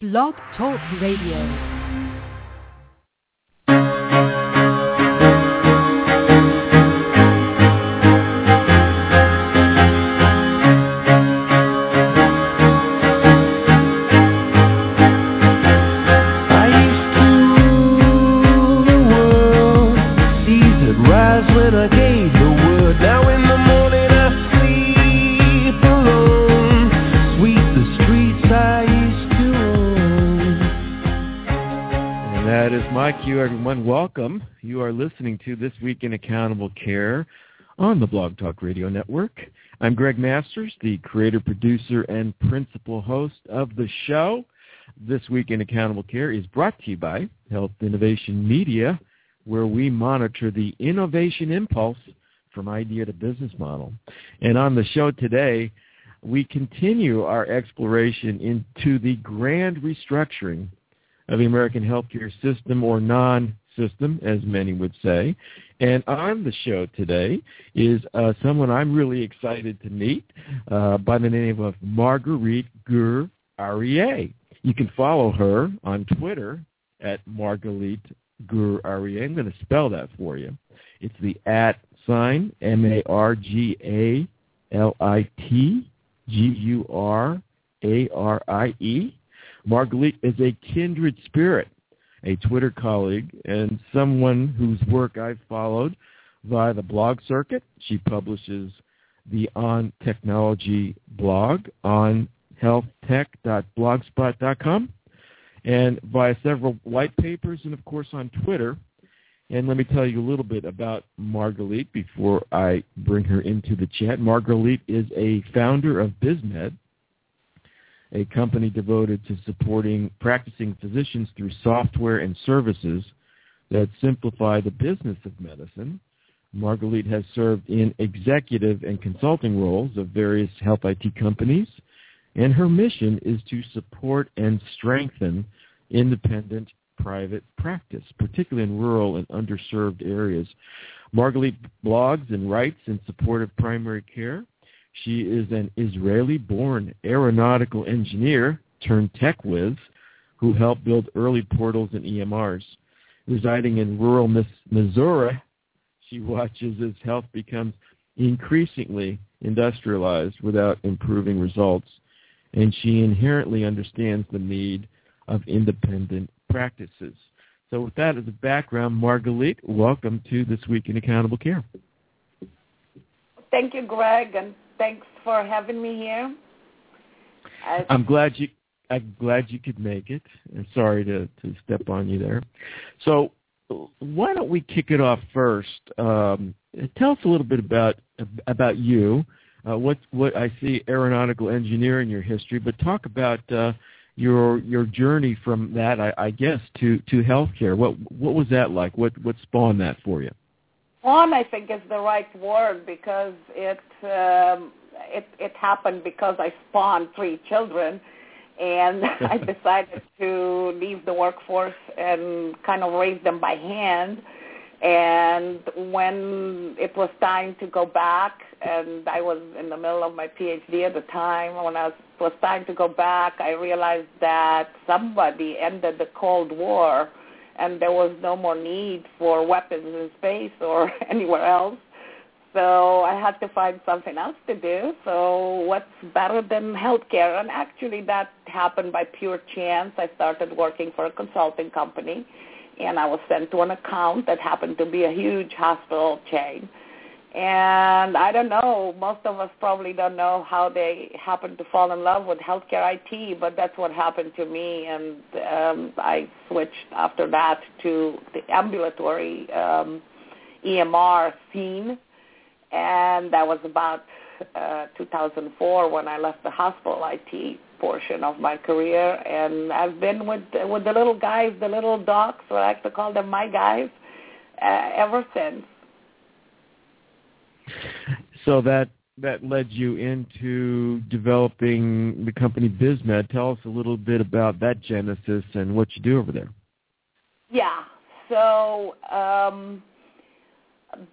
Blog Talk Radio. To This Week in Accountable Care on the Blog Talk Radio Network. I'm Greg Masters, the creator, producer, and principal host of the show. This Week in Accountable Care is brought to you by Health Innovation Media, where we monitor the innovation impulse from idea to business model. And on the show today, we continue our exploration into the grand restructuring of the American healthcare system or non-system, as many would say. And on the show today is uh, someone I'm really excited to meet uh, by the name of Margalit Gur Arie. You can follow her on Twitter at Margalit Gur Arie. I'm going to spell that for you. It's the at sign M-A-R-G-A-L-I-T-G-U-R-A-R-I-E. Margalit is a kindred spirit, a Twitter colleague, and someone whose work I've followed via the blog circuit. She publishes the On Technology blog on healthtech.blogspot.com and via several white papers and, of course, on Twitter. And let me tell you a little bit about Margalit before I bring her into the chat. Margalit is a founder of BizMed, a company devoted to supporting practicing physicians through software and services that simplify the business of medicine. Margalit has served in executive and consulting roles of various health IT companies, and her mission is to support and strengthen independent private practice, particularly in rural and underserved areas. Margalit blogs and writes in support of primary care. She is an Israeli-born aeronautical engineer turned tech whiz who helped build early portals and EMRs. Residing in rural Missouri, she watches as health becomes increasingly industrialized without improving results, and she inherently understands the need of independent practices. So with that as a background, Margalit, welcome to This Week in Accountable Care. Thank you, Greg, and thanks for having me here. I- I'm glad you I'm glad you could make it. And sorry to, to step on you there. So why don't we kick it off first? Um, tell us a little bit about about you. Uh, what what I see aeronautical engineer in your history, but talk about uh, your your journey from that, I, I guess, to to healthcare. What what was that like? What what spawned that for you? One, I think is the right word because it um, it it happened because I spawned three children, and I decided to leave the workforce and kind of raise them by hand. And when it was time to go back, and I was in the middle of my PhD at the time, when I was, it was time to go back, I realized that somebody ended the Cold War, and there was no more need for weapons in space or anywhere else. So I had to find something else to do. So what's better than healthcare? And actually that happened by pure chance. I started working for a consulting company and I was sent to an account that happened to be a huge hospital chain. And I don't know, most of us probably don't know how they happened to fall in love with healthcare IT, but that's what happened to me. And um, I switched after that to the ambulatory um, EMR scene and that was about uh, 2004 when I left the hospital IT portion of my career, and I've been with with the little guys, the little docs, or I like to call them my guys, uh, ever since. So that that led you into developing the company BizMed. Tell us a little bit about that genesis and what you do over there. Yeah. So um,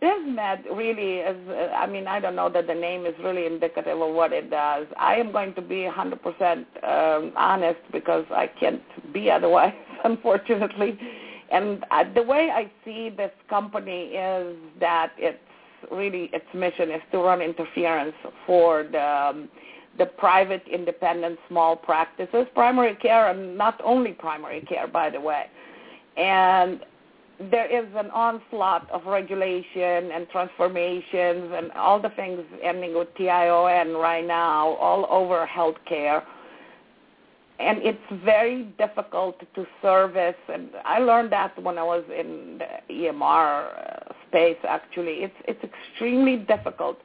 BizMed really is, uh, I mean, I don't know that the name is really indicative of what it does. I am going to be 100% um, honest because I can't be otherwise, unfortunately. And uh, the way I see this company is that it's really, its mission is to run interference for the, um, the private, independent, small practices, primary care, and not only primary care, by the way. And there is an onslaught of regulation and transformations and all the things ending with TION right now all over healthcare. And it's very difficult to service, and I learned that when I was in the EMR uh, space. Actually, it's it's extremely difficult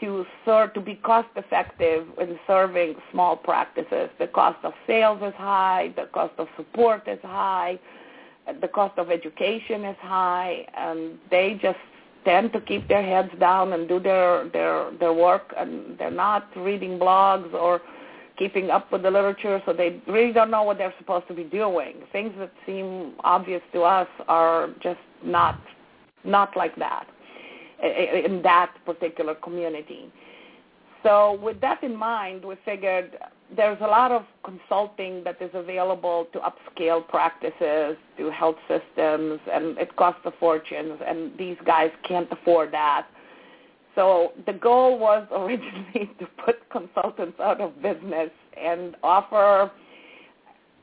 to serve to be cost effective in serving small practices. The cost of sales is high, the cost of support is high, the cost of education is high, and they just tend to keep their heads down and do their their their work, and they're not reading blogs or keeping up with the literature, so they really don't know what they're supposed to be doing. Things that seem obvious to us are just not not like that eh, eh, eh, in that particular community. So with that in mind, we figured there's a lot of consulting that is available to upscale practices, to health systems, and it costs a fortune, and these guys can't afford that. So the goal was originally to put consultants out of business and offer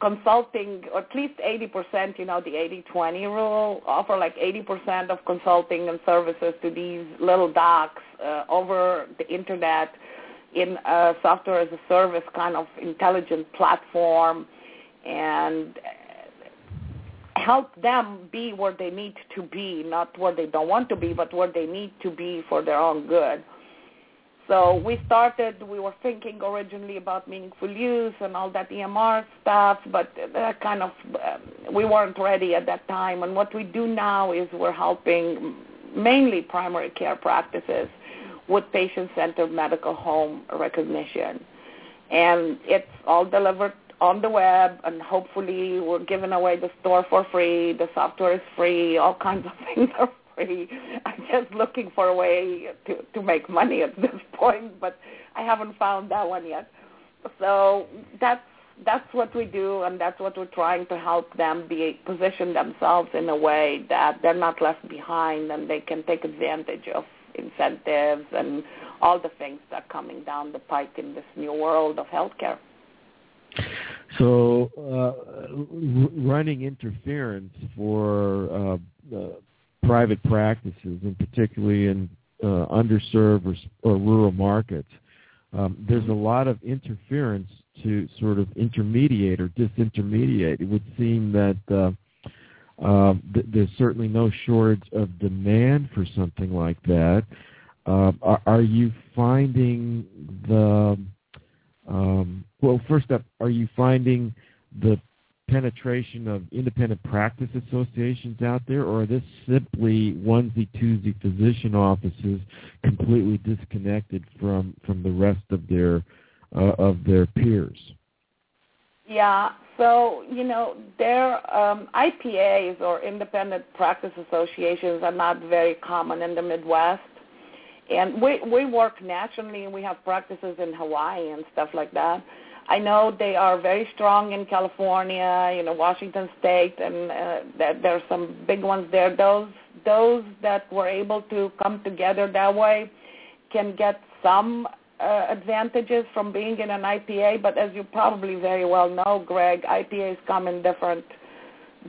consulting, at least 80%, you know, the 80-20 rule, offer like 80% of consulting and services to these little docs uh, over the internet in a software as a service kind of intelligent platform and help them be where they need to be, not where they don't want to be, but where they need to be for their own good. So we started, we were thinking originally about meaningful use and all that EMR stuff, but that kind of, um, we weren't ready at that time. And what we do now is we're helping mainly primary care practices with patient-centered medical home recognition. And it's all delivered on the web, and hopefully we're giving away the store for free. The software is free. All kinds of things are I'm just looking for a way to, to make money at this point, but I haven't found that one yet. So that's that's what we do, and that's what we're trying to help them be position themselves in a way that they're not left behind, and they can take advantage of incentives and all the things that are coming down the pike in this new world of healthcare. So, uh, running interference for uh, uh, private practices, and particularly in uh, underserved or, or, rural markets, um, there's a lot of interference to sort of intermediate or disintermediate. It would seem that uh, uh, th- there's certainly no shortage of demand for something like that. Uh, are, are, you finding the um, well? First up, are you finding the penetration of independent practice associations out there, or are this simply onesie twosie physician offices completely disconnected from from the rest of their uh, of their peers? Yeah, so, you know, their um, IPAs or independent practice associations are not very common in the Midwest. And we we work nationally and we have practices in Hawaii and stuff like that. I know they are very strong in California, you know, Washington State, and uh, that there are some big ones there. Those those that were able to come together that way can get some uh, advantages from being in an IPA, but as you probably very well know, Greg, IPAs come in different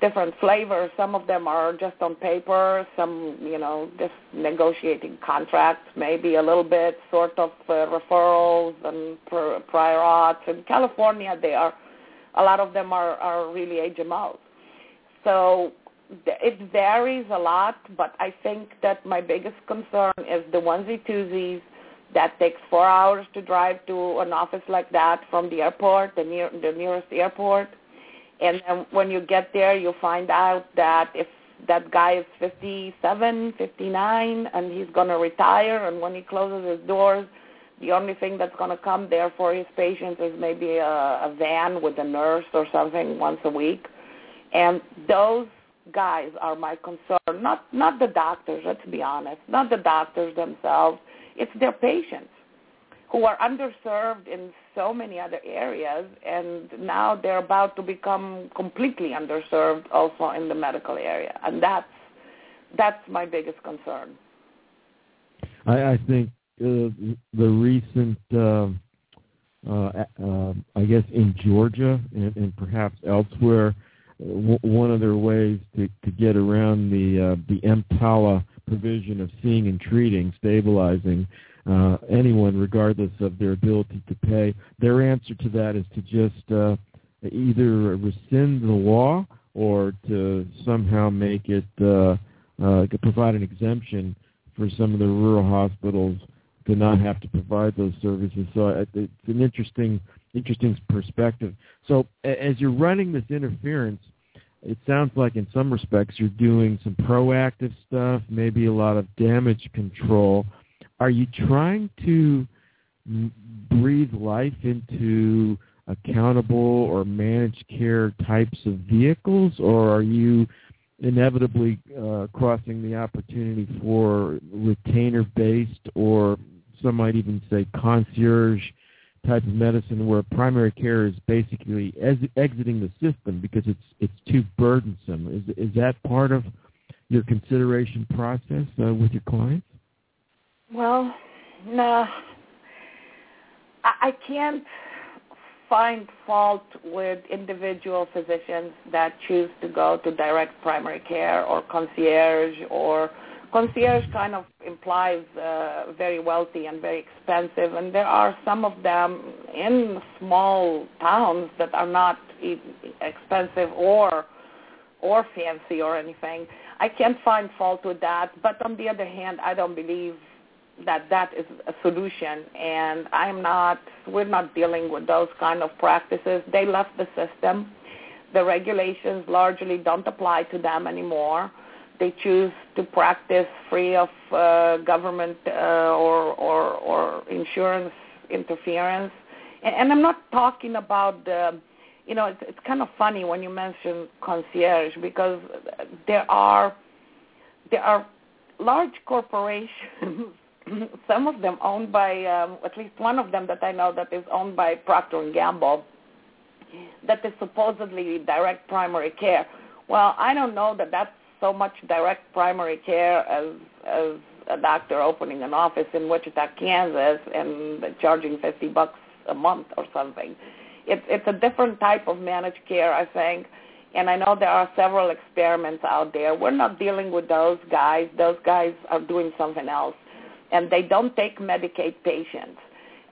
different flavors. Some of them are just on paper, some, you know, just negotiating contracts, maybe a little bit sort of uh, referrals and prior auths. In California, they are, a lot of them are, are really HMOs. So it varies a lot, but I think that my biggest concern is the onesie-twosies that takes four hours to drive to an office like that from the airport, the near the nearest airport. And then when you get there, you find out that if that guy is 57, 59, and he's going to retire, and when he closes his doors, the only thing that's going to come there for his patients is maybe a, a van with a nurse or something once a week. And those guys are my concern, not not the doctors. Let's be honest, not the doctors themselves. It's their patients who are underserved in so many other areas, and now they're about to become completely underserved also in the medical area, and that's that's my biggest concern. I, I think uh, the recent, uh, uh, uh, I guess, in Georgia and, and perhaps elsewhere, w- one of their ways to, to get around the uh, the EMTALA provision of seeing and treating, stabilizing uh, anyone regardless of their ability to pay. Their answer to that is to just uh, either rescind the law or to somehow make it uh, uh, provide an exemption for some of the rural hospitals to not have to provide those services. So it's an interesting interesting perspective. So as you're running this interference, it sounds like in some respects you're doing some proactive stuff, maybe a lot of damage control. Are you trying to breathe life into accountable or managed care types of vehicles, or are you inevitably uh, crossing the opportunity for retainer-based or some might even say concierge type of medicine where primary care is basically ex- exiting the system because it's it's too burdensome. Is is that part of your consideration process uh, with your clients? Well, no, I, can't find fault with individual physicians that choose to go to direct primary care or concierge or concierge kind of implies uh, very wealthy and very expensive and there are some of them in small towns that are not expensive or or fancy or anything. I can't find fault with that, but on the other hand, I don't believe that that is a solution and I'm not we're not dealing with those kind of practices. They left the system. The regulations largely don't apply to them anymore. They choose to practice free of uh, government uh, or, or or insurance interference. And, and I'm not talking about the you know, it's, it's kind of funny when you mention concierge because there are there are large corporations some of them owned by um, at least one of them that I know that is owned by Procter and Gamble that is supposedly direct primary care. Well, I don't know that that's so much direct primary care as as a doctor opening an office in Wichita, Kansas, and charging fifty bucks a month or something. It's it's a different type of managed care, I think. And I know there are several experiments out there. We're not dealing with those guys. Those guys are doing something else and they don't take Medicaid patients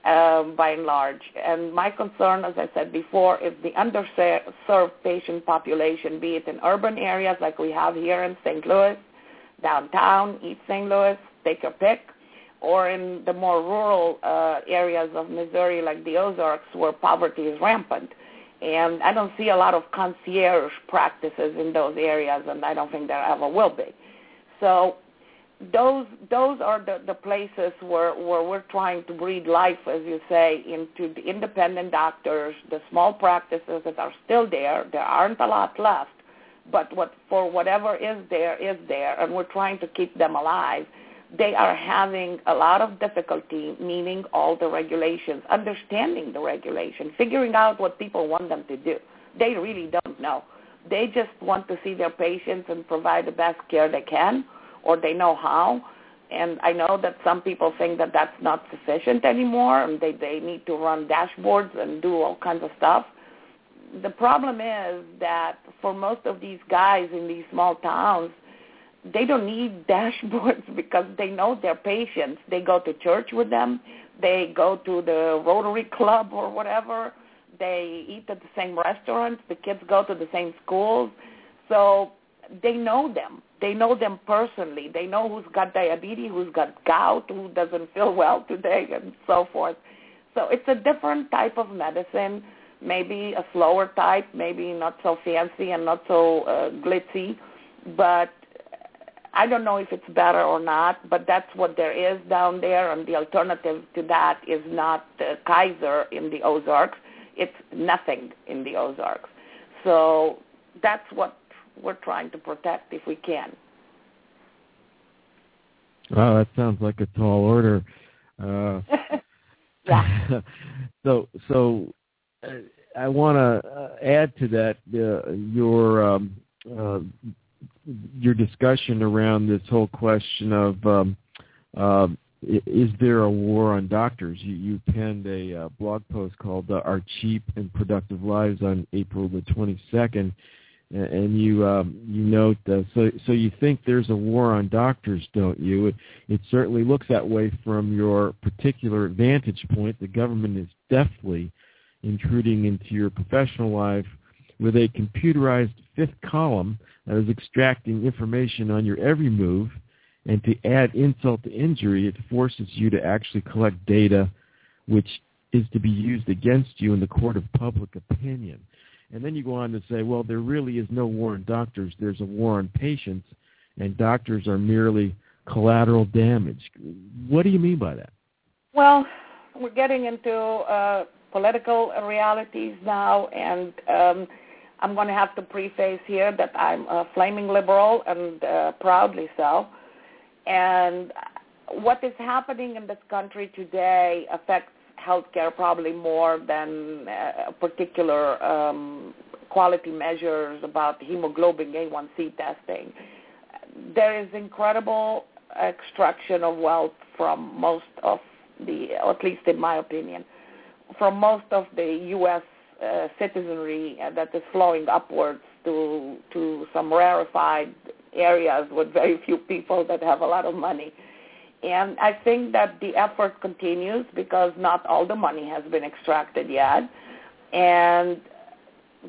um, by and large. And my concern, as I said before, is the underserved patient population, be it in urban areas like we have here in St. Louis, downtown, East St. Louis, take your pick, or in the more rural uh, areas of Missouri like the Ozarks where poverty is rampant. And I don't see a lot of concierge practices in those areas, and I don't think there ever will be. So those those are the, the places where, where we're trying to breathe life, as you say, into the independent doctors, the small practices that are still there. There aren't a lot left, but what for whatever is there is there, and we're trying to keep them alive. They are having a lot of difficulty meeting all the regulations, understanding the regulation, figuring out what people want them to do. They really don't know. They just want to see their patients and provide the best care they can or they know how. And I know that some people think that that's not sufficient anymore, and they they need to run dashboards and do all kinds of stuff. The problem is that for most of these guys in these small towns, they don't need dashboards because they know their patients. They go to church with them. They go to the Rotary Club or whatever. They eat at the same restaurants. The kids go to the same schools. So they know them. They know them personally. They know who's got diabetes, who's got gout, who doesn't feel well today, and so forth. So it's a different type of medicine, maybe a slower type, maybe not so fancy and not so uh, glitzy, but I don't know if it's better or not, but that's what there is down there, and the alternative to that is not uh, Kaiser in the Ozarks. It's nothing in the Ozarks. So that's what we're trying to protect if we can. Wow, that sounds like a tall order. Uh, yeah. so, so uh, I want to uh, add to that uh, your um, uh, your discussion around this whole question of um, uh, is there a war on doctors? You, you penned a uh, blog post called uh, "Our Cheap and Productive Lives" on April the 22nd, and you um, you note uh, so so you think there's a war on doctors, don't you? It, it certainly looks that way from your particular vantage point. The government is deftly intruding into your professional life with a computerized fifth column that is extracting information on your every move. And to add insult to injury, it forces you to actually collect data which is to be used against you in the court of public opinion. And then you go on to say, well, there really is no war on doctors. There's a war on patients, and doctors are merely collateral damage. What do you mean by that? Well, we're getting into uh, political realities now, and um, I'm going to have to preface here that I'm a flaming liberal and uh, proudly so. And what is happening in this country today affects healthcare probably more than uh, particular um, quality measures about hemoglobin A1C testing. There is incredible extraction of wealth from most of the, at least in my opinion, from most of the U.S. Uh, citizenry that is flowing upwards to to some rarefied areas with very few people that have a lot of money. And I think that the effort continues because not all the money has been extracted yet. And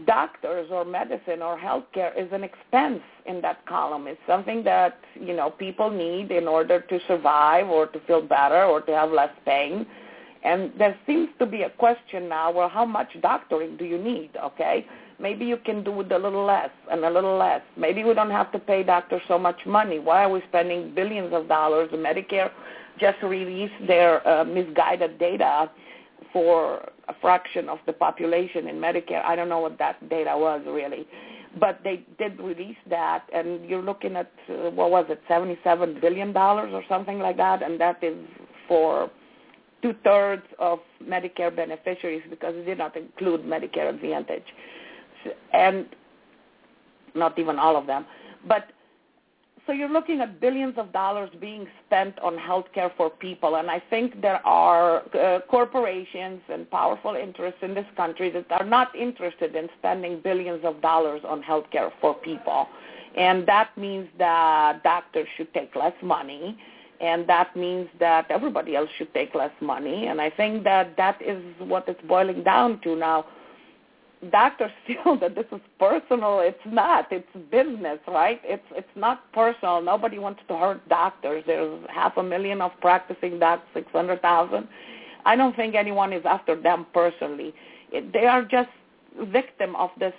doctors or medicine or healthcare is an expense in that column. It's something that, you know, people need in order to survive or to feel better or to have less pain. And there seems to be a question now, well, how much doctoring do you need, okay? Maybe you can do with a little less and a little less. Maybe we don't have to pay doctors so much money. Why are we spending billions of dollars? In Medicare just released their uh, misguided data for a fraction of the population in Medicare. I don't know what that data was really, but they did release that, and you're looking at uh, what was it, seventy-seven billion dollars or something like that, and that is for two-thirds of Medicare beneficiaries because it did not include Medicare Advantage and not even all of them. But so you're looking at billions of dollars being spent on healthcare for people, and I think there are uh, corporations and powerful interests in this country that are not interested in spending billions of dollars on healthcare for people, and that means that doctors should take less money, and that means that everybody else should take less money, and I think that that is what it's boiling down to now doctors feel that this is personal. It's not. It's business, right? It's it's not personal. Nobody wants to hurt doctors. There's half a million of practicing doctors, six hundred thousand. I don't think anyone is after them personally. It, they are just victim of this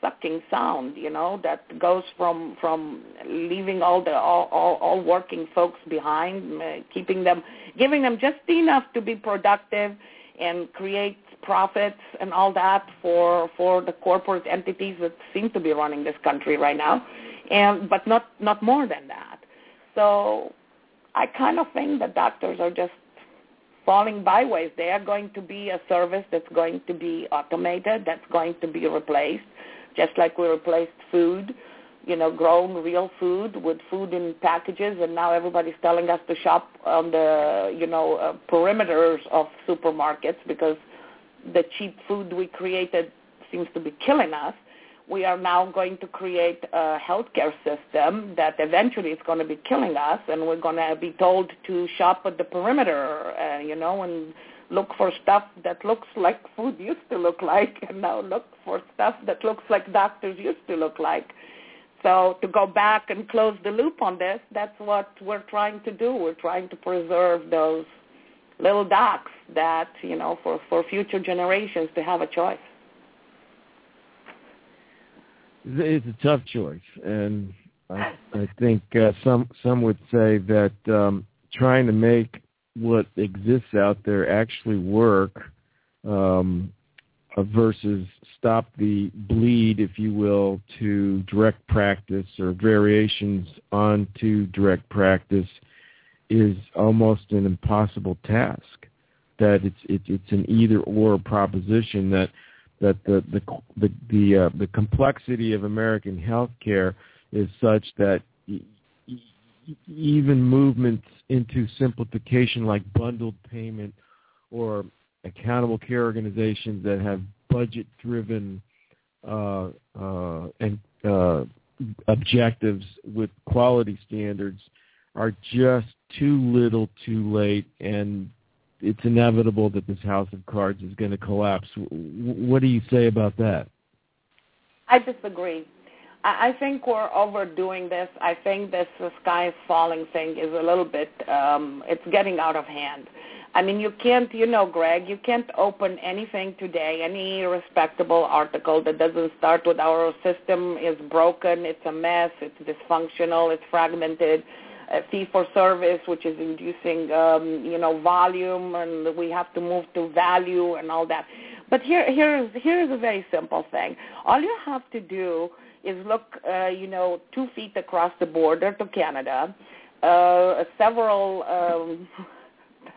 sucking sound, you know, that goes from from leaving all the all all, all working folks behind, uh, keeping them, giving them just enough to be productive and create profits and all that for for the corporate entities that seem to be running this country right now, and but not not more than that. So I kind of think that doctors are just falling byways. They are going to be a service that's going to be automated, that's going to be replaced, just like we replaced food, you know, grown real food with food in packages, and now everybody's telling us to shop on the, you know, uh, perimeters of supermarkets because the cheap food we created seems to be killing us, we are now going to create a healthcare system that eventually is going to be killing us, and we're going to be told to shop at the perimeter, uh, you know, and look for stuff that looks like food used to look like, and now look for stuff that looks like doctors used to look like. So to go back and close the loop on this, that's what we're trying to do. We're trying to preserve those little docs that you know for for future generations to have a choice. It's a tough choice, and I, I think uh, some some would say that um, trying to make what exists out there actually work um, uh, versus stop the bleed, if you will, to direct practice or variations onto direct practice is almost an impossible task. That it's it's it's an either or proposition that that the the the the, uh, the complexity of American healthcare is such that even movements into simplification like bundled payment or accountable care organizations that have budget-driven uh, uh, and uh, objectives with quality standards are just too little, too late, and it's inevitable that this house of cards is going to collapse. What do you say about that? I disagree. I think we're overdoing this. I think this the sky is falling thing is a little bit, um, it's getting out of hand. I mean, you can't, you know, Greg, you can't open anything today, any respectable article that doesn't start with our system is broken, it's a mess, it's dysfunctional, it's fragmented, fee for service, which is inducing, um, you know, volume, and we have to move to value and all that. But here, here is here is a very simple thing. All you have to do is look, uh, you know, two feet across the border to Canada, uh, several. Um,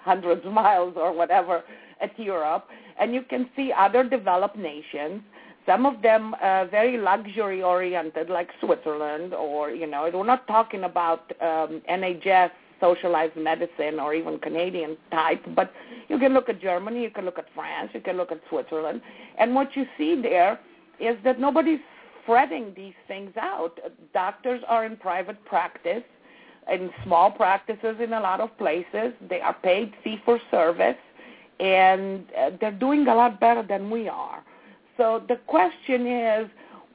hundreds miles or whatever at Europe, and you can see other developed nations. Some of them uh, very luxury oriented, like Switzerland, or you know, we're not talking about um, NHS socialized medicine or even Canadian type, but you can look at Germany, you can look at France, you can look at Switzerland, and what you see there is that nobody's fretting these things out. Doctors are in private practice in small practices in a lot of places. They are paid fee for service, and uh, they're doing a lot better than we are. So the question is,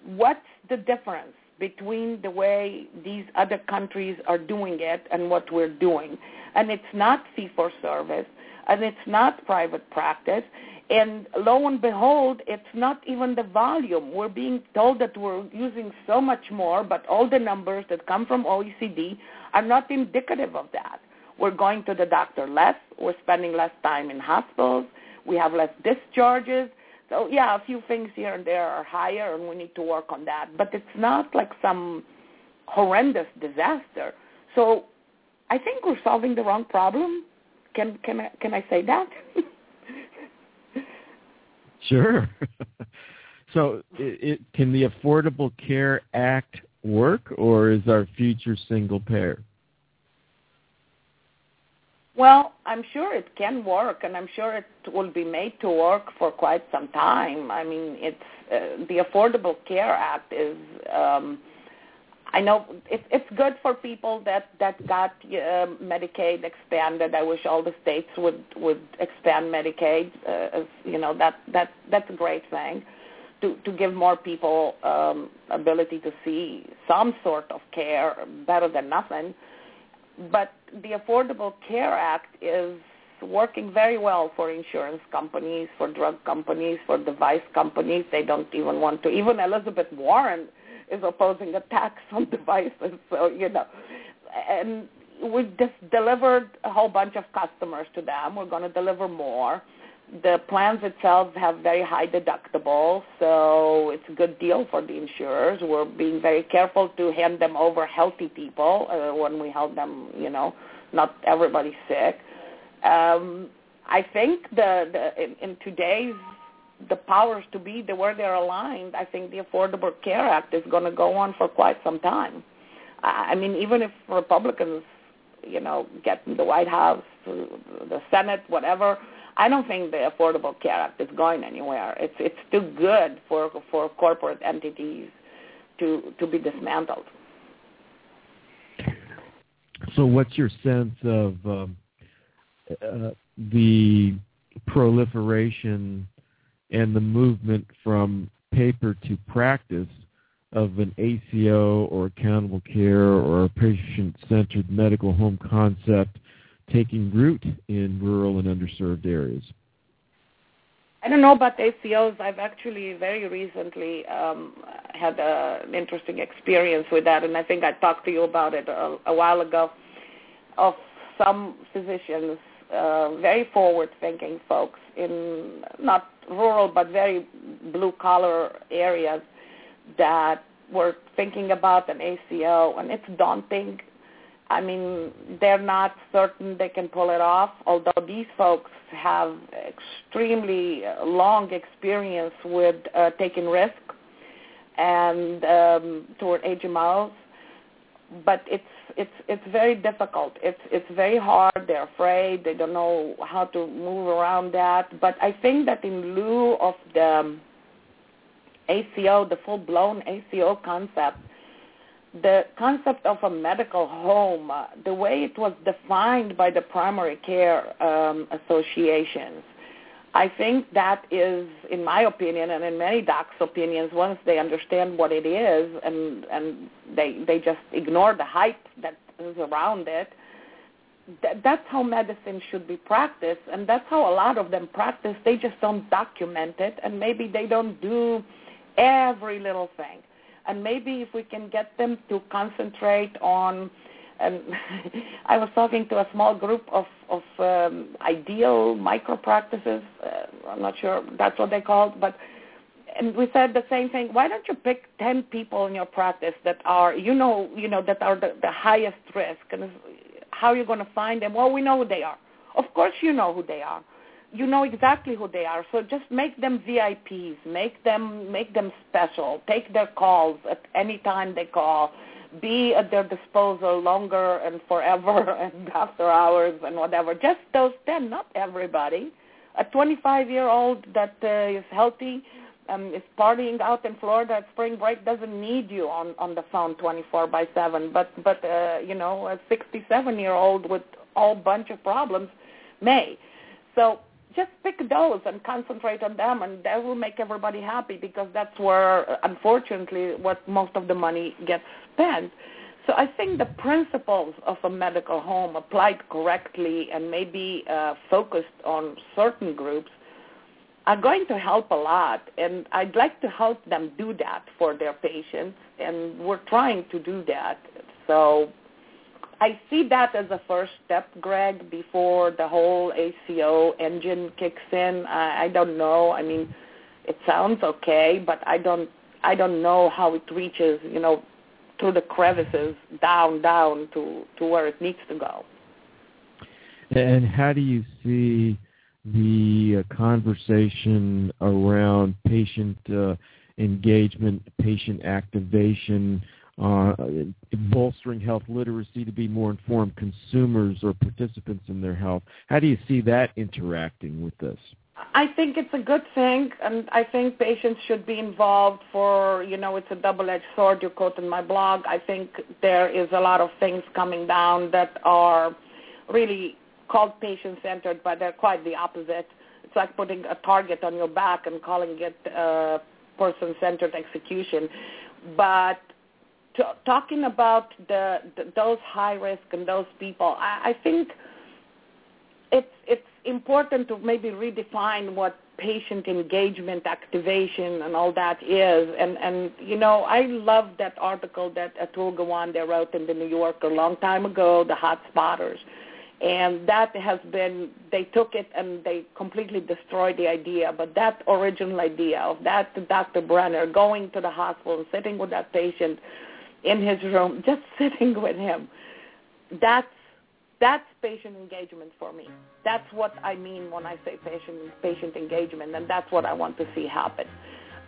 what's the difference between the way these other countries are doing it and what we're doing? And it's not fee for service, and it's not private practice. And lo and behold, it's not even the volume. We're being told that we're using so much more, but all the numbers that come from OECD are not indicative of that. We're going to the doctor less. We're spending less time in hospitals. We have less discharges. So yeah, a few things here and there are higher, and we need to work on that. But it's not like some horrendous disaster. So I think we're solving the wrong problem. Can can I can I say that? sure. so it, it, can the Affordable Care Act work, or is our future single payer? Well, I'm sure it can work, and I'm sure it will be made to work for quite some time. I mean, it's uh, the Affordable Care Act is. Um, I know it, it's good for people that that got uh, Medicaid expanded. I wish all the states would would expand Medicaid. Uh, as, you know that that that's a great thing to, to give more people um, ability to see some sort of care better than nothing. But the Affordable Care Act is working very well for insurance companies, for drug companies, for device companies. They don't even want to. Even Elizabeth Warren is opposing a tax on devices. So you know, and we've just delivered a whole bunch of customers to them. We're going to deliver more the plans itself have very high deductibles, so it's a good deal for the insurers. We're being very careful to hand them over healthy people uh, when we help them, you know, not everybody sick. Um, I think the, the in, in today's the powers to be, the where they're aligned, I think the Affordable Care Act is going to go on for quite some time. I mean, even if Republicans, you know, get the White House, the Senate, whatever, I don't think the Affordable Care Act is going anywhere. It's it's too good for for corporate entities to to be dismantled. So, what's your sense of um, uh, the proliferation and the movement from paper to practice of an ACO or accountable care or a patient-centered medical home concept taking root in rural and underserved areas? I don't know about ACOs. I've actually very recently um, had a, an interesting experience with that, and I think I talked to you about it a, a while ago. Of some physicians uh, very forward-thinking folks in not rural but very blue-collar areas that were thinking about an ACO, and it's daunting. I mean, they're not certain they can pull it off, although these folks have extremely long experience with uh, taking risk and um, toward HMOs. But it's it's it's very difficult. It's it's very hard. They're afraid. They don't know how to move around that. But I think that in lieu of the ACO, the full-blown ACO concept, the concept of a medical home, uh, the way it was defined by the primary care um, associations, I think that is, in my opinion, and in many docs' opinions, once they understand what it is and and they they just ignore the hype that is around it. Th- that's how medicine should be practiced, and that's how a lot of them practice. They just don't document it, and maybe they don't do every little thing. And maybe if we can get them to concentrate on, and I was talking to a small group of, of um, ideal micro practices. Uh, I'm not sure that's what they called, but and we said the same thing. Why don't you pick ten people in your practice that are you know you know that are the, the highest risk, and how are you're going to find them? Well, we know who they are. Of course, you know who they are you know exactly who they are. So just make them VIPs, make them make them special. Take their calls at any time they call. Be at their disposal longer and forever and after hours and whatever. Just those ten, not everybody. A 25-year-old that uh, is healthy um, is partying out in Florida at spring break doesn't need you on on the phone 24 by 7. But but uh, you know a 67-year-old with all bunch of problems may. So just pick those and concentrate on them, and that will make everybody happy because that's where, unfortunately, what most of the money gets spent. So I think the principles of a medical home applied correctly and maybe uh, focused on certain groups are going to help a lot. And I'd like to help them do that for their patients, and we're trying to do that. So I see that as a first step, Greg, before the whole ACO engine kicks in. I, I don't know. I mean, it sounds okay, but I don't I don't know how it reaches, you know, through the crevices down down to to where it needs to go. And how do you see the uh, conversation around patient uh, engagement, patient activation? Uh, bolstering health literacy to be more informed consumers or participants in their health. How do you see that interacting with this? I think it's a good thing, and I think patients should be involved for, you know, it's a double-edged sword, you quote in my blog. I think there is a lot of things coming down that are really called patient-centered, but they're quite the opposite. It's like putting a target on your back and calling it uh, person-centered execution. But talking about the, the those high risk and those people, I, I think it's it's important to maybe redefine what patient engagement activation and all that is. And and you know i love that article that atul gawande wrote in the new yorker a long time ago the hot spotters. And that has been they took it and they completely destroyed the idea but that original idea of that dr brenner going to the hospital and sitting with that patient in his room, just sitting with him. That's that's patient engagement for me. That's what I mean when I say patient patient engagement, and that's what I want to see happen.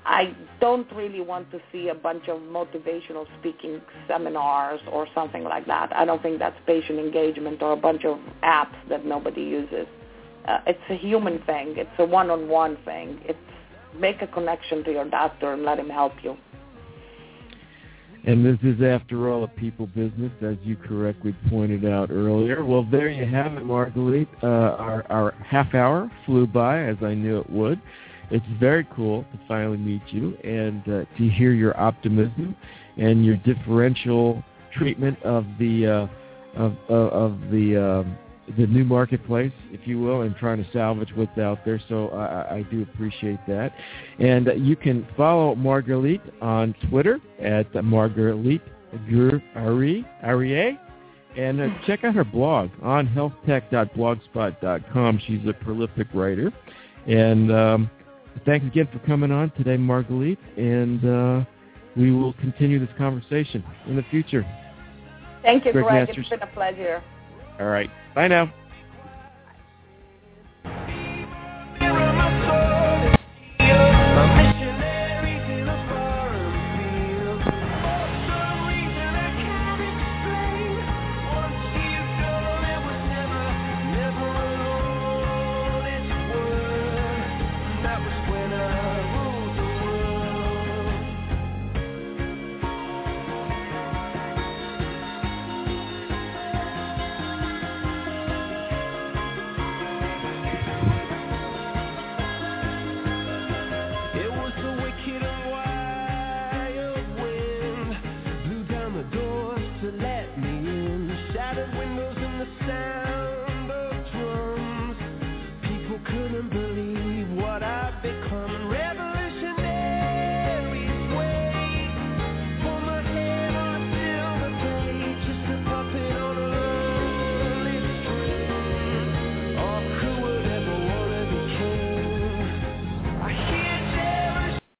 I don't really want to see a bunch of motivational speaking seminars or something like that. I don't think that's patient engagement or a bunch of apps that nobody uses. Uh, it's a human thing. It's a one-on-one thing. It's make a connection to your doctor and let him help you. And this is, after all, a people business, as you correctly pointed out earlier. Well, there you have it, Margalit. Uh, our, our half hour flew by, as I knew it would. It's very cool to finally meet you and uh, to hear your optimism and your differential treatment of the uh, of, of, of the um, the new marketplace, if you will, and trying to salvage what's out there. So I, I do appreciate that. And you can follow Margalit on Twitter at Margalit Arie, And uh, check out her blog on healthtech.blogspot.com. She's a prolific writer. And um, thanks again for coming on today, Margalit. And uh, we will continue this conversation in the future. Thank you, Greg. It's been a pleasure. All right. Bye now.